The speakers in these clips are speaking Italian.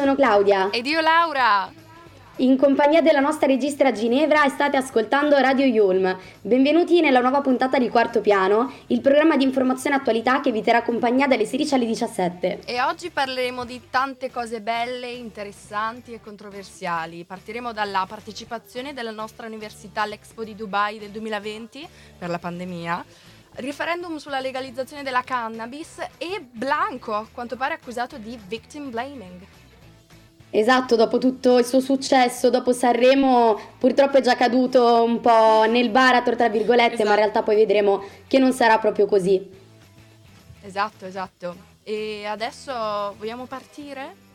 Sono Claudia. Ed io Laura. In compagnia della nostra regista a Ginevra state ascoltando Radio Yulm. Benvenuti nella nuova puntata di Quarto Piano, il programma di informazione e attualità che vi terrà compagnia dalle 16 alle 17. E oggi parleremo di tante cose belle, interessanti e controversiali. Partiremo dalla partecipazione della nostra università all'Expo di Dubai del 2020 per la pandemia referendum sulla legalizzazione della cannabis e Blanco, a quanto pare accusato di victim blaming. Esatto, dopo tutto il suo successo, dopo Sanremo, purtroppo è già caduto un po' nel baratro, tra virgolette, esatto. ma in esatto. realtà poi vedremo che non sarà proprio così. Esatto, esatto. E adesso vogliamo partire?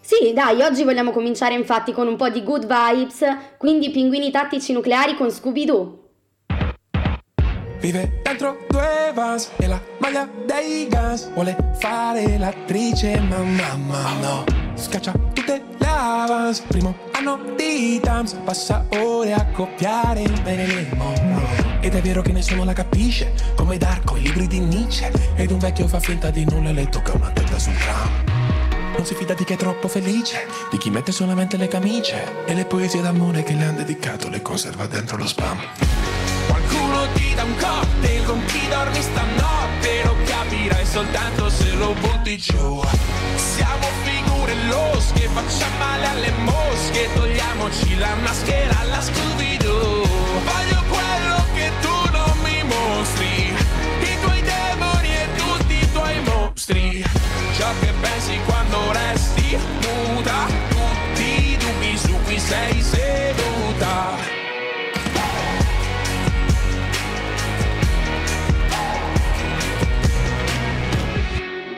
Sì, dai, oggi vogliamo cominciare infatti con un po' di good vibes, quindi pinguini tattici nucleari con Scooby-Doo. Vive dentro due vans e la maglia dei Guns Vuole fare l'attrice ma mamma no Scaccia tutte le avance Primo anno di Tams Passa ore a copiare bene le Monroe ed è vero che nessuno la capisce Come Darko, i libri di Nietzsche. Ed un vecchio fa finta di nulla e le tocca una testa sul tram. Non si fida di chi è troppo felice, di chi mette solamente le camicie. E le poesie d'amore che le han dedicato le conserva dentro lo spam. Ti dà un cocktail con chi dormi stanotte. Lo capirai soltanto se lo butti giù. Siamo figure losche, facciamo male alle mosche Togliamoci la maschera alla Scooby-Doo. Voglio quello che tu non mi mostri I tuoi demoni e tutti i tuoi mostri. Ciò che pensi quando resti muta Tutti i dubbi su cui sei seduta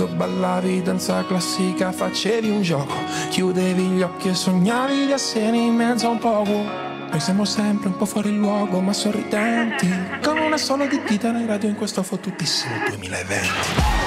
quando ballavi danza classica facevi un gioco Chiudevi gli occhi e sognavi di essere in mezzo a un poco Noi siamo sempre un po' fuori luogo ma sorridenti Con una sola di dita nel radio in questo fottutissimo 2020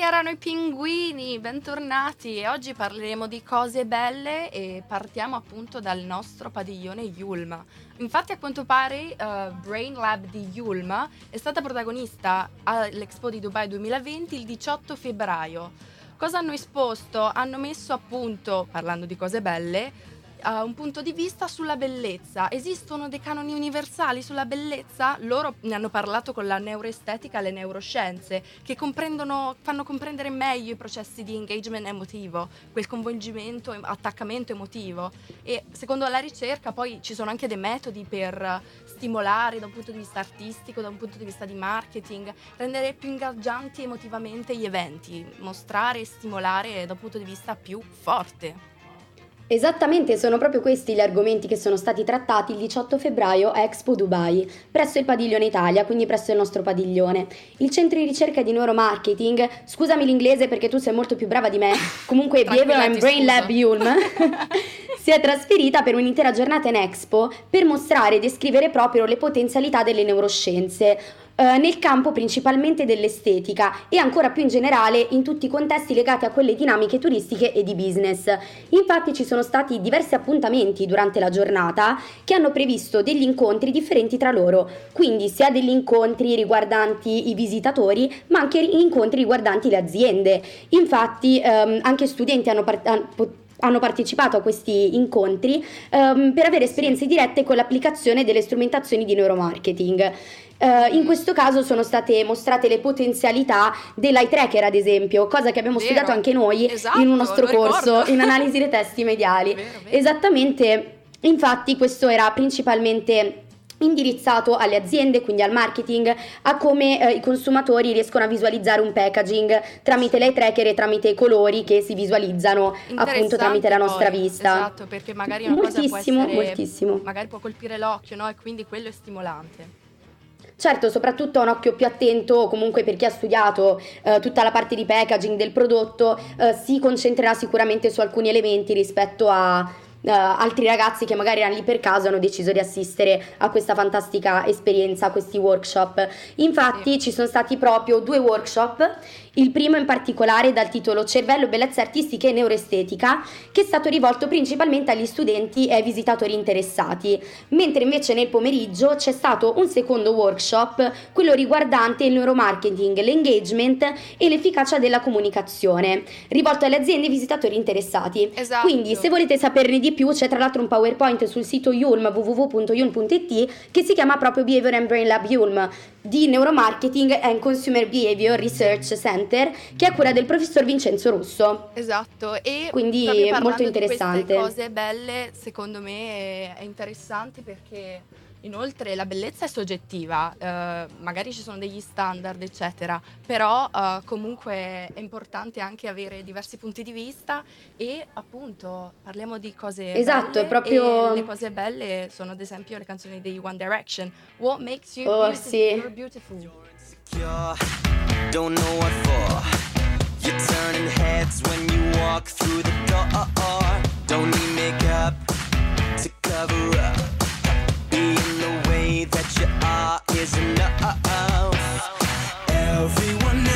erano i pinguini, bentornati e oggi parleremo di cose belle e partiamo appunto dal nostro padiglione Yulma. Infatti a quanto pare uh, Brain Lab di Yulma è stata protagonista all'Expo di Dubai 2020 il 18 febbraio. Cosa hanno esposto? Hanno messo appunto, parlando di cose belle, uh, un punto di vista sulla bellezza. Esistono dei canoni universali sulla bellezza? Loro ne hanno parlato con la neuroestetica e le neuroscienze, che fanno comprendere meglio i processi di engagement emotivo, quel coinvolgimento, attaccamento emotivo. E secondo la ricerca poi ci sono anche dei metodi per stimolare da un punto di vista artistico, da un punto di vista di marketing, rendere più ingaggianti emotivamente gli eventi, mostrare e stimolare da un punto di vista più forte. Esattamente, sono proprio questi gli argomenti che sono stati trattati il 18 febbraio a Expo Dubai, presso il Padiglione Italia, quindi presso il nostro padiglione. Il centro di ricerca di neuromarketing, scusami l'inglese perché tu sei molto più brava di me, comunque Behavior and Brain. Lab Ulm, si è trasferita per un'intera giornata in Expo per mostrare e descrivere proprio le potenzialità delle neuroscienze eh, nel campo principalmente dell'estetica e ancora più in generale in tutti i contesti legati a quelle dinamiche turistiche e di business. Infatti ci sono stati diversi appuntamenti durante la giornata che hanno previsto degli incontri differenti tra loro, quindi sia degli incontri riguardanti i visitatori ma anche incontri riguardanti le aziende. Infatti ehm, anche studenti hanno partecipato hanno partecipato a questi incontri ehm, per avere esperienze dirette con l'applicazione delle strumentazioni di neuromarketing. Uh, in questo caso sono state mostrate le potenzialità dell'eye tracker, ad esempio, cosa che abbiamo Vero. studiato anche noi Esatto, in un nostro corso ricordo. in analisi dei testi mediali. Vero, vero. Esattamente, infatti, questo era principalmente indirizzato alle aziende, quindi al marketing, a come eh, i consumatori riescono a visualizzare un packaging tramite l'eye tracker e tramite i colori che si visualizzano appunto tramite la nostra poi, vista. Esatto, perché magari una cosa può Moltissimo, essere moltissimo. magari può colpire l'occhio, no? E quindi quello è stimolante. Certo, soprattutto a un occhio più attento, comunque per chi ha studiato eh, tutta la parte di packaging del prodotto, eh, si concentrerà sicuramente su alcuni elementi rispetto a eh, altri ragazzi che magari erano lì per caso hanno deciso di assistere a questa fantastica esperienza, a questi workshop. Infatti Sì. ci sono stati proprio due workshop, il primo in particolare dal titolo Cervello, bellezza artistica e neuroestetica, che è stato rivolto principalmente agli studenti e ai visitatori interessati, mentre invece nel pomeriggio c'è stato un secondo workshop, quello riguardante il neuromarketing, l'engagement e l'efficacia della comunicazione, rivolto alle aziende e ai visitatori interessati. Esatto. Quindi se volete saperne di più c'è tra l'altro un PowerPoint sul sito Yulm www.yulm.it che si chiama proprio Behavior and Brain Lab Yulm di Neuromarketing and Consumer Behavior Research Center che è a cura del professor Vincenzo Russo. Esatto, e Quindi molto di interessante. queste cose belle, secondo me è interessante perché inoltre la bellezza è soggettiva, eh, magari ci sono degli standard, eccetera, però eh, comunque è importante anche avere diversi punti di vista e appunto parliamo di cose Esatto, belle è proprio- le cose belle sono ad esempio le canzoni dei One Direction. What makes you Oh, beautiful? sì. You're beautiful. insecure, don't know what for. You're turning heads when you walk through the door. Don't need makeup to cover up. That you are is enough. Everyone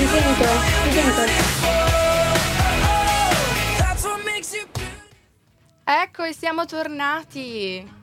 Ti sento, ti sento. Ecco, e siamo tornati.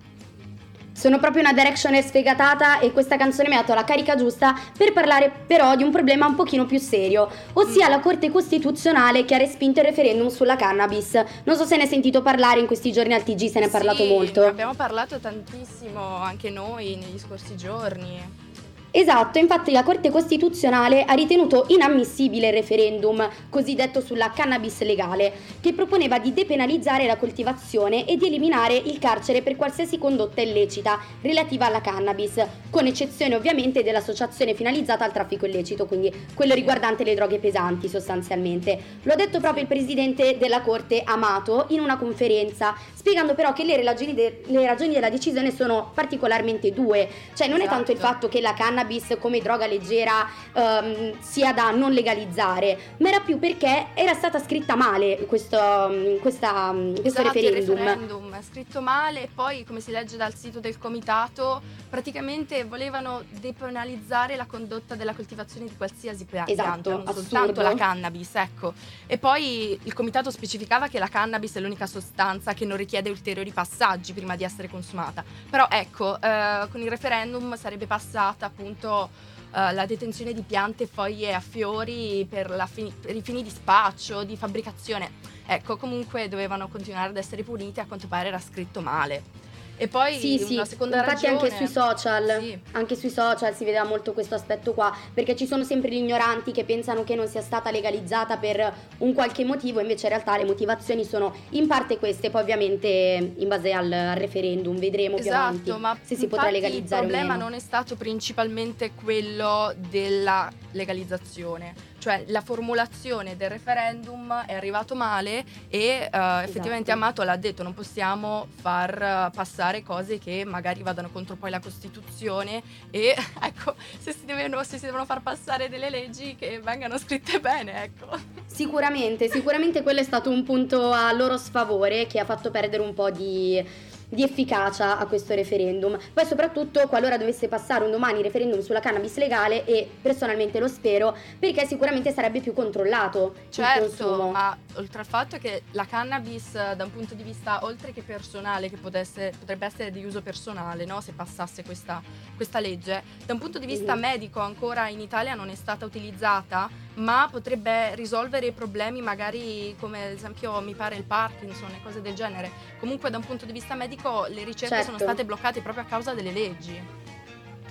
Sono proprio una directioner sfegatata e questa canzone mi ha dato la carica giusta per parlare però di un problema un pochino più serio, ossia la Corte Costituzionale che ha respinto il referendum sulla cannabis. Non so se ne hai sentito parlare in questi giorni al TG, se ne è parlato Sì, molto. Abbiamo parlato tantissimo anche noi negli scorsi giorni. Esatto, infatti la Corte Costituzionale ha ritenuto inammissibile il referendum cosiddetto sulla cannabis legale, che proponeva di depenalizzare la coltivazione e di eliminare il carcere per qualsiasi condotta illecita relativa alla cannabis, con eccezione ovviamente dell'associazione finalizzata al traffico illecito, quindi quello riguardante le droghe pesanti sostanzialmente. Lo ha detto proprio il presidente della Corte Amato in una conferenza, spiegando però che le ragioni, de- le ragioni della decisione sono particolarmente due, cioè non è tanto il Esatto. fatto che la cannabis come droga leggera ehm, sia da non legalizzare, ma era più perché era stata scritta male questo, mm, questa, mm, questo Esatto, il referendum. referendum scritto male e poi, come si legge dal sito del comitato, praticamente volevano depenalizzare la condotta della coltivazione di qualsiasi pia- Esatto, pianta, non assurdo. soltanto la cannabis, ecco. E poi il comitato specificava che la cannabis è l'unica sostanza che non richiede ulteriori passaggi prima di essere consumata. Però ecco, eh, con il referendum sarebbe passata appunto eh, la detenzione di piante, foglie a fiori per, la fi- per i fini di spaccio, di fabbricazione. Ecco, comunque dovevano continuare ad essere puniti, a quanto pare era scritto male. E poi Sì, sì, seconda infatti ragione... anche sui social, Sì. anche sui social si vedeva molto questo aspetto qua, perché ci sono sempre gli ignoranti che pensano che non sia stata legalizzata per un qualche motivo, invece in realtà le motivazioni sono in parte queste, poi ovviamente in base al, al referendum vedremo più avanti Esatto, ma se si potrà legalizzare Il problema o meno. non è stato principalmente quello della legalizzazione, cioè la formulazione del referendum è arrivato male e effettivamente Esatto. Amato l'ha detto, non possiamo far passare cose che magari vadano contro poi la Costituzione e ecco, se si, devono, se si devono far passare delle leggi che vengano scritte bene, ecco. Sicuramente, sicuramente quello è stato un punto a loro sfavore che ha fatto perdere un po' di, di efficacia a questo referendum. Poi soprattutto qualora dovesse passare un domani il referendum sulla cannabis legale e personalmente lo spero perché sicuramente sarebbe più controllato Certo, ma oltre al fatto che la cannabis eh, da un punto di vista oltre che personale, che potesse- potrebbe essere di uso personale, no? se passasse questa, questa legge, da un punto di vista Mhm. medico ancora in Italia non è stata utilizzata, ma potrebbe risolvere problemi magari come ad esempio mi pare il Parkinson e cose del genere. Comunque da un punto di vista medico le ricerche sono Certo. state bloccate proprio a causa delle leggi.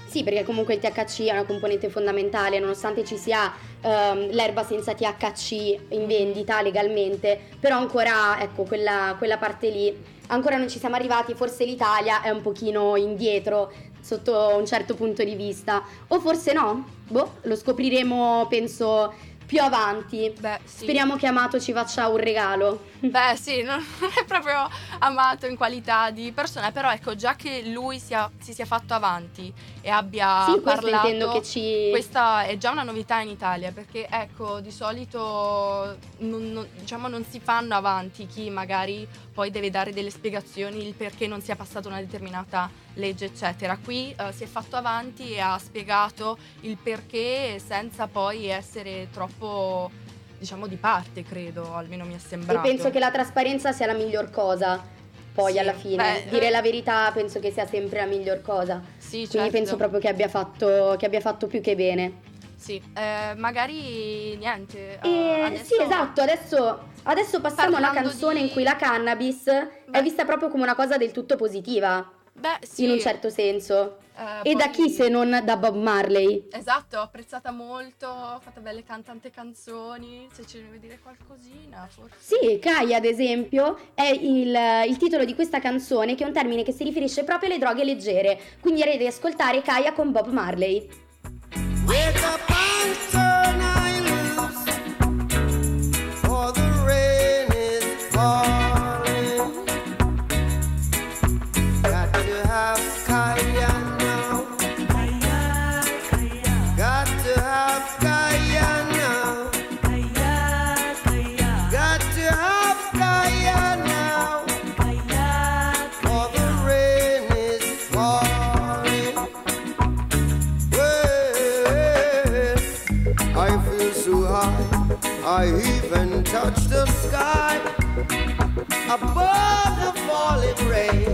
Sì, perché comunque il THC è una componente fondamentale, nonostante ci sia ehm, l'erba senza THC in vendita legalmente, però ancora, ecco, quella, quella parte lì, ancora non ci siamo arrivati, forse l'Italia è un pochino indietro sotto un certo punto di vista, o forse no? Boh, lo scopriremo, penso, più avanti. Beh, sì. Speriamo che Amato ci faccia un regalo. Beh, sì, non è proprio amato in qualità di persona, però ecco, già che lui sia- si sia fatto avanti e abbia sì, parlato, ci... questa è già una novità in Italia, perché ecco, di solito non, non- diciamo, non si fanno avanti chi magari poi deve dare delle spiegazioni il perché non sia passata una determinata legge, eccetera. Qui eh, si è fatto avanti e ha spiegato il perché senza poi essere troppo, diciamo, di parte, credo, almeno mi è E sembrato. penso che la trasparenza sia la miglior cosa. Poi Sì, alla fine, beh, dire eh. la verità penso che sia sempre la miglior cosa. Sì, Quindi certo. penso proprio che abbia, fatto, che abbia fatto più che bene. Sì, eh, magari niente. eh, E adesso- sì, esatto, adesso, adesso passiamo alla Parlando canzone di- in cui la cannabis Beh. è vista proprio come una cosa del tutto positiva. Beh, sì. in un certo senso. Eh, E da chi se non da Bob Marley? Esatto, ho apprezzata molto, ha fatto belle can- tante canzoni, se ci devi dire qualcosina, forse. Sì, Kai ad esempio è il, il titolo di questa canzone che è un termine che si riferisce proprio alle droghe leggere, quindi direi di ascoltare Kaya con Bob Marley. Wake up and turn I loose, for the rain is falling. I even touch the sky above the falling rain.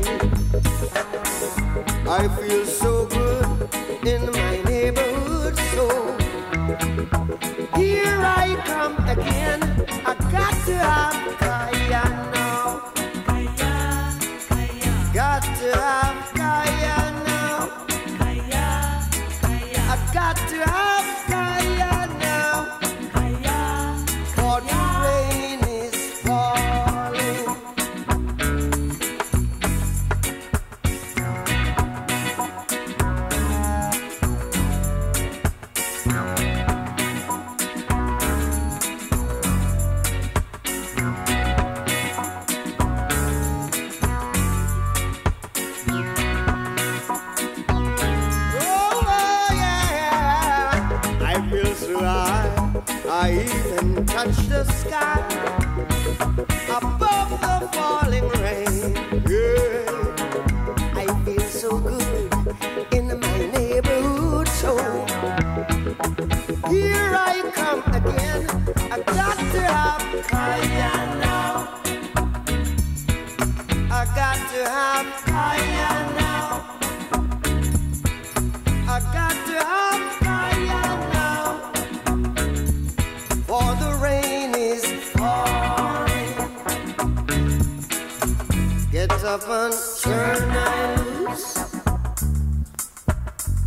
I feel so good in my neighborhood, so here I come again. I got to have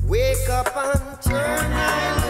Wake up and turn I loose.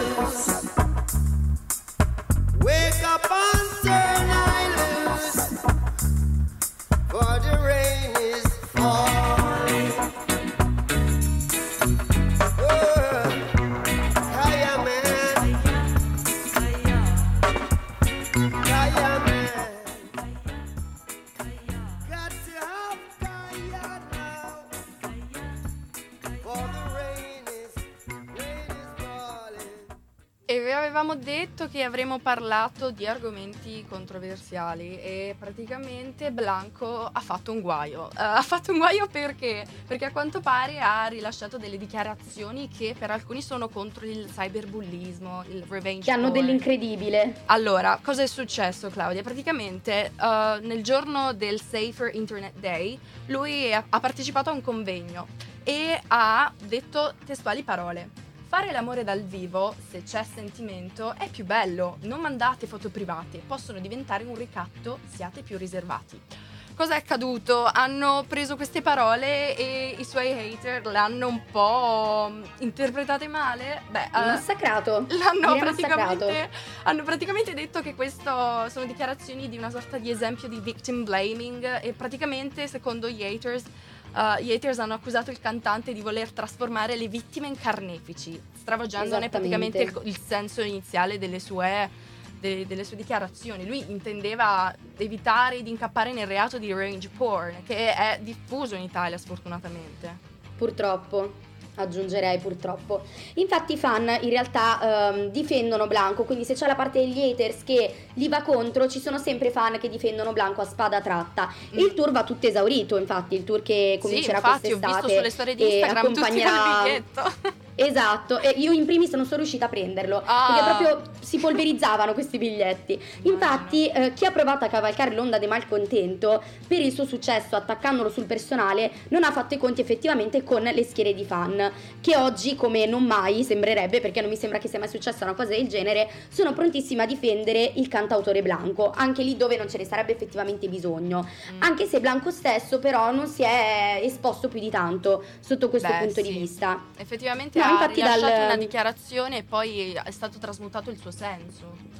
Detto che avremmo parlato di argomenti controversiali e praticamente Blanco ha fatto un guaio. Eh, ha fatto un guaio perché? Perché a quanto pare ha rilasciato delle dichiarazioni che per alcuni sono contro il cyberbullismo, il revenge Che hanno porn. dell'incredibile. Allora, cosa è successo Claudia? Praticamente eh, nel giorno del Safer Internet Day lui ha partecipato a un convegno e ha detto testuali parole. Fare l'amore dal vivo, se c'è sentimento, è più bello. Non mandate foto private, possono diventare un ricatto, siate più riservati. Cosa è accaduto? Hanno preso queste parole e i suoi hater le hanno un po' interpretate male? Beh, eh, Massacrato. L'hanno Direi massacrato. praticamente, hanno praticamente detto che questo sono dichiarazioni di una sorta di esempio di victim blaming e praticamente secondo gli haters uh, gli haters hanno accusato il cantante di voler trasformare le vittime in carnefici, stravolgendone praticamente il, il senso iniziale delle sue, de- delle sue dichiarazioni. Lui intendeva evitare di incappare nel reato di revenge porn, che è diffuso in Italia sfortunatamente. Purtroppo. Aggiungerei purtroppo. Infatti i fan in realtà ehm, difendono Blanco, quindi se c'è la parte degli haters che gli va contro, ci sono sempre fan che difendono Blanco a spada tratta. E il tour va tutto esaurito, infatti, il tour che comincerà Mm. sì, infatti ho quest'estate visto sulle storie di Instagram tutti accompagnerà biglietto. Esatto, e io in primis non sono riuscita a prenderlo Ah. perché proprio si polverizzavano questi biglietti. Infatti, eh, chi ha provato a cavalcare l'onda del malcontento per il suo successo attaccandolo sul personale non ha fatto i conti effettivamente con le schiere di fan, che oggi, come non mai sembrerebbe, perché non mi sembra che sia mai successa una cosa del genere, sono prontissime a difendere il cantautore Blanco, anche lì dove non ce ne sarebbe effettivamente bisogno. Mm. Anche se Blanco stesso, però, non si è esposto più di tanto sotto questo Beh, punto sì. di vista. Effettivamente No, infatti rilasciato dal- una dichiarazione e poi è stato trasmutato il suo senso.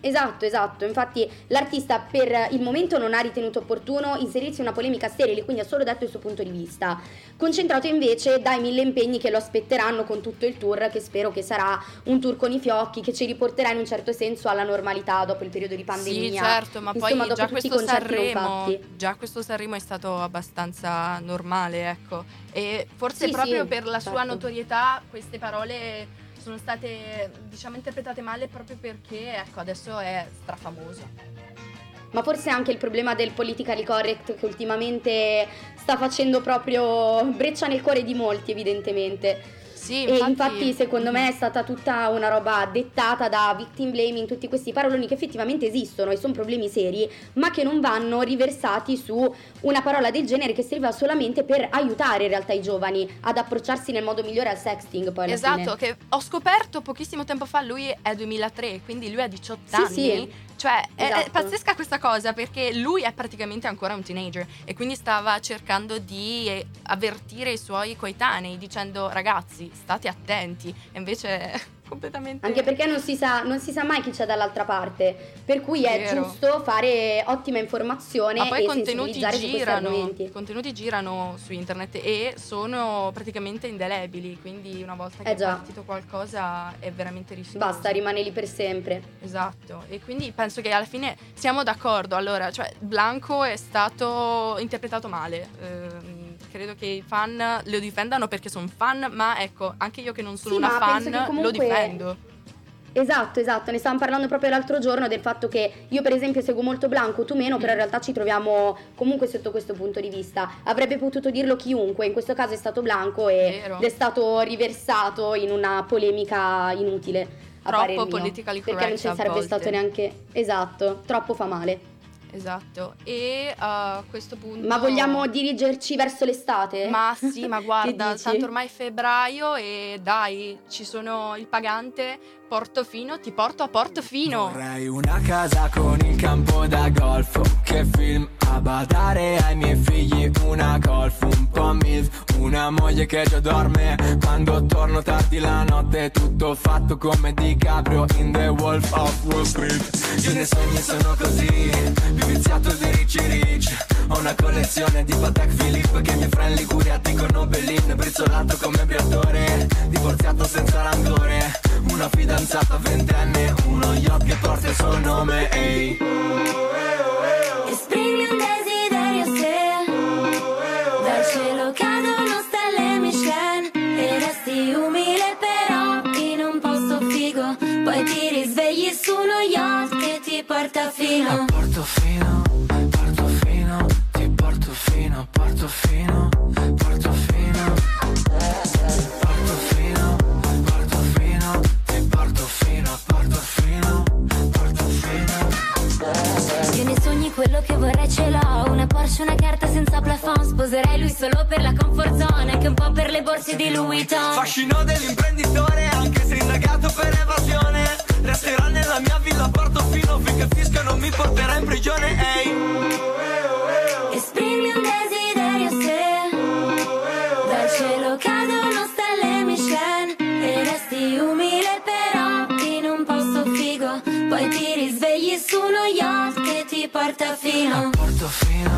Esatto, esatto. Infatti l'artista per il momento non ha ritenuto opportuno inserirsi in una polemica sterile, quindi ha solo detto il suo punto di vista. Concentrato invece dai mille impegni che lo aspetteranno con tutto il tour, che spero che sarà un tour con i fiocchi, che ci riporterà in un certo senso alla normalità dopo il periodo di pandemia. Sì, certo, ma Insomma, poi dopo già questo, Sanremo, già questo Sanremo è stato abbastanza normale, ecco. E forse Sì, proprio sì, per la sua certo. notorietà queste parole sono state, diciamo, interpretate male proprio perché, ecco, adesso è strafamoso. Ma forse anche il problema del politically correct che ultimamente sta facendo proprio breccia nel cuore di molti, evidentemente. Sì, E infatti secondo me è stata tutta una roba dettata da victim blaming, tutti questi paroloni che effettivamente esistono e sono problemi seri, ma che non vanno riversati su una parola del genere che serviva solamente per aiutare in realtà i giovani ad approcciarsi nel modo migliore al sexting poi alla Esatto, fine. che ho scoperto pochissimo tempo fa, lui è 2003, quindi lui ha 18 Sì, anni. sì. Cioè, è- è, Esatto. pazzesca questa cosa perché lui è praticamente ancora un teenager e quindi stava cercando di eh, avvertire i suoi coetanei dicendo ragazzi, state attenti. E invece completamente Anche perché non si, sa, non si sa mai chi c'è dall'altra parte, per cui è Vero. giusto fare ottima informazione Ma poi e i contenuti girano, i contenuti girano su internet e sono praticamente indelebili, quindi una volta che Eh è partito qualcosa è veramente rischioso. Basta, rimane lì per sempre. Esatto, e quindi penso che alla fine siamo d'accordo. Allora, cioè, Blanco è stato interpretato male. Ehm, credo che i fan lo difendano perché sono fan, ma ecco, anche io che non sono Sì, una fan che lo comunque- difendo. Esatto, esatto, ne stavamo parlando proprio l'altro giorno del fatto che io per esempio seguo molto Blanco, tu meno, però in realtà ci troviamo comunque sotto questo punto di vista. Avrebbe potuto dirlo chiunque, in questo caso è stato Blanco e- ed è stato riversato in una polemica inutile. Troppo politically Perché non correct ci sarebbe volte. stato neanche... Esatto, troppo fa male. Esatto, e a questo punto... Ma vogliamo dirigerci verso l'estate? Ma sì, ma guarda, tanto ormai è febbraio e dai, ci sono il pagante Portofino, ti porto a Portofino. Vorrei una casa con il campo da golf Che film a badare ai miei figli Una moglie che già dorme. Quando torno tardi la notte Tutto fatto come DiCaprio In The Wolf of Wall Street. Io ne sogni sono così Più viziato di Ricci Rich. Ho una collezione di Patek Philippe Che miei friend Liguria dicono Bellin Brizzolato come briatore Divorziato senza rancore. Una fidanzata ventenne Uno yacht che porta il suo nome Ehi. Esprimi fino. A Portofino, Portofino Ti porto fino, Portofino Portofino Portofino, Portofino Ti porto fino, a Portofino Portofino Io nei sogni quello che vorrei ce l'ho Una Porsche, una carta senza plafond. Sposerei lui solo per la comfort zone Anche un po' per le borse di Louis Vuitton. Fascino dell'imprenditore Anche se indagato per evasione Resterà nella mia villa a Portofino Finché fisco non mi porterà in prigione Ehi. Esprimi un desiderio se dal cielo cadono stelle Michelin e resti umile però in un posto figo. Poi ti risvegli su uno yacht che ti porta fino. Portofino, Portofino,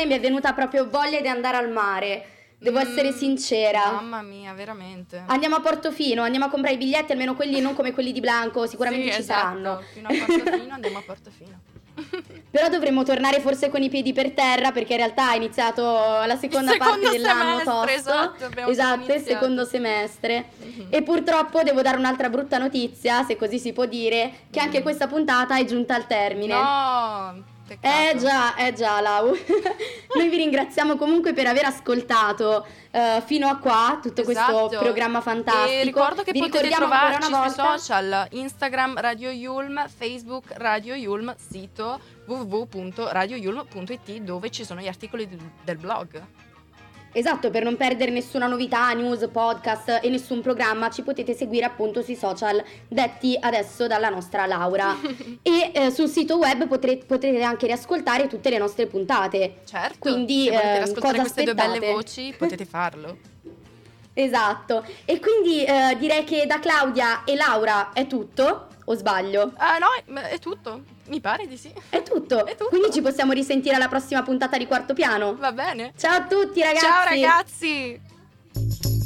canzone mi è venuta proprio voglia di andare al mare. Devo Mm, essere sincera. Mamma mia, veramente. Andiamo a Portofino, andiamo a comprare i biglietti, almeno quelli non come quelli di Blanco, sicuramente Sì, ci esatto. saranno. Fino a Portofino andiamo a Portofino. Però dovremmo tornare forse con i piedi per terra perché in realtà è iniziato la seconda parte dell'anno semestre, tosto. esatto, esatto, il secondo semestre. Mhm. E purtroppo devo dare un'altra brutta notizia, se così si può dire, che anche Mm. questa puntata è giunta al termine. No, peccato. Eh già, eh già, Lau. Noi vi ringraziamo comunque per aver ascoltato eh, fino a qua tutto questo Esatto. programma fantastico. E ricordo che vi potete trovarci una sui volta social Instagram Radio Yulm, Facebook Radio Yulm, sito www.radioyulm.it dove ci sono gli articoli del, del blog. Esatto, per non perdere nessuna novità, news, podcast e nessun programma, ci potete seguire appunto sui social detti adesso dalla nostra Laura. e eh, sul sito web potre- potrete anche riascoltare tutte le nostre puntate. Certo, Quindi, se volete ascoltare cosa queste due belle aspettate? voci potete farlo. Esatto. E quindi eh, direi che da Claudia e Laura è tutto, o sbaglio? Ah no, è tutto. Mi pare di sì. È tutto. È tutto. Quindi ci possiamo risentire alla prossima puntata di Quarto Piano. Va bene. Ciao a tutti ragazzi. Ciao ragazzi.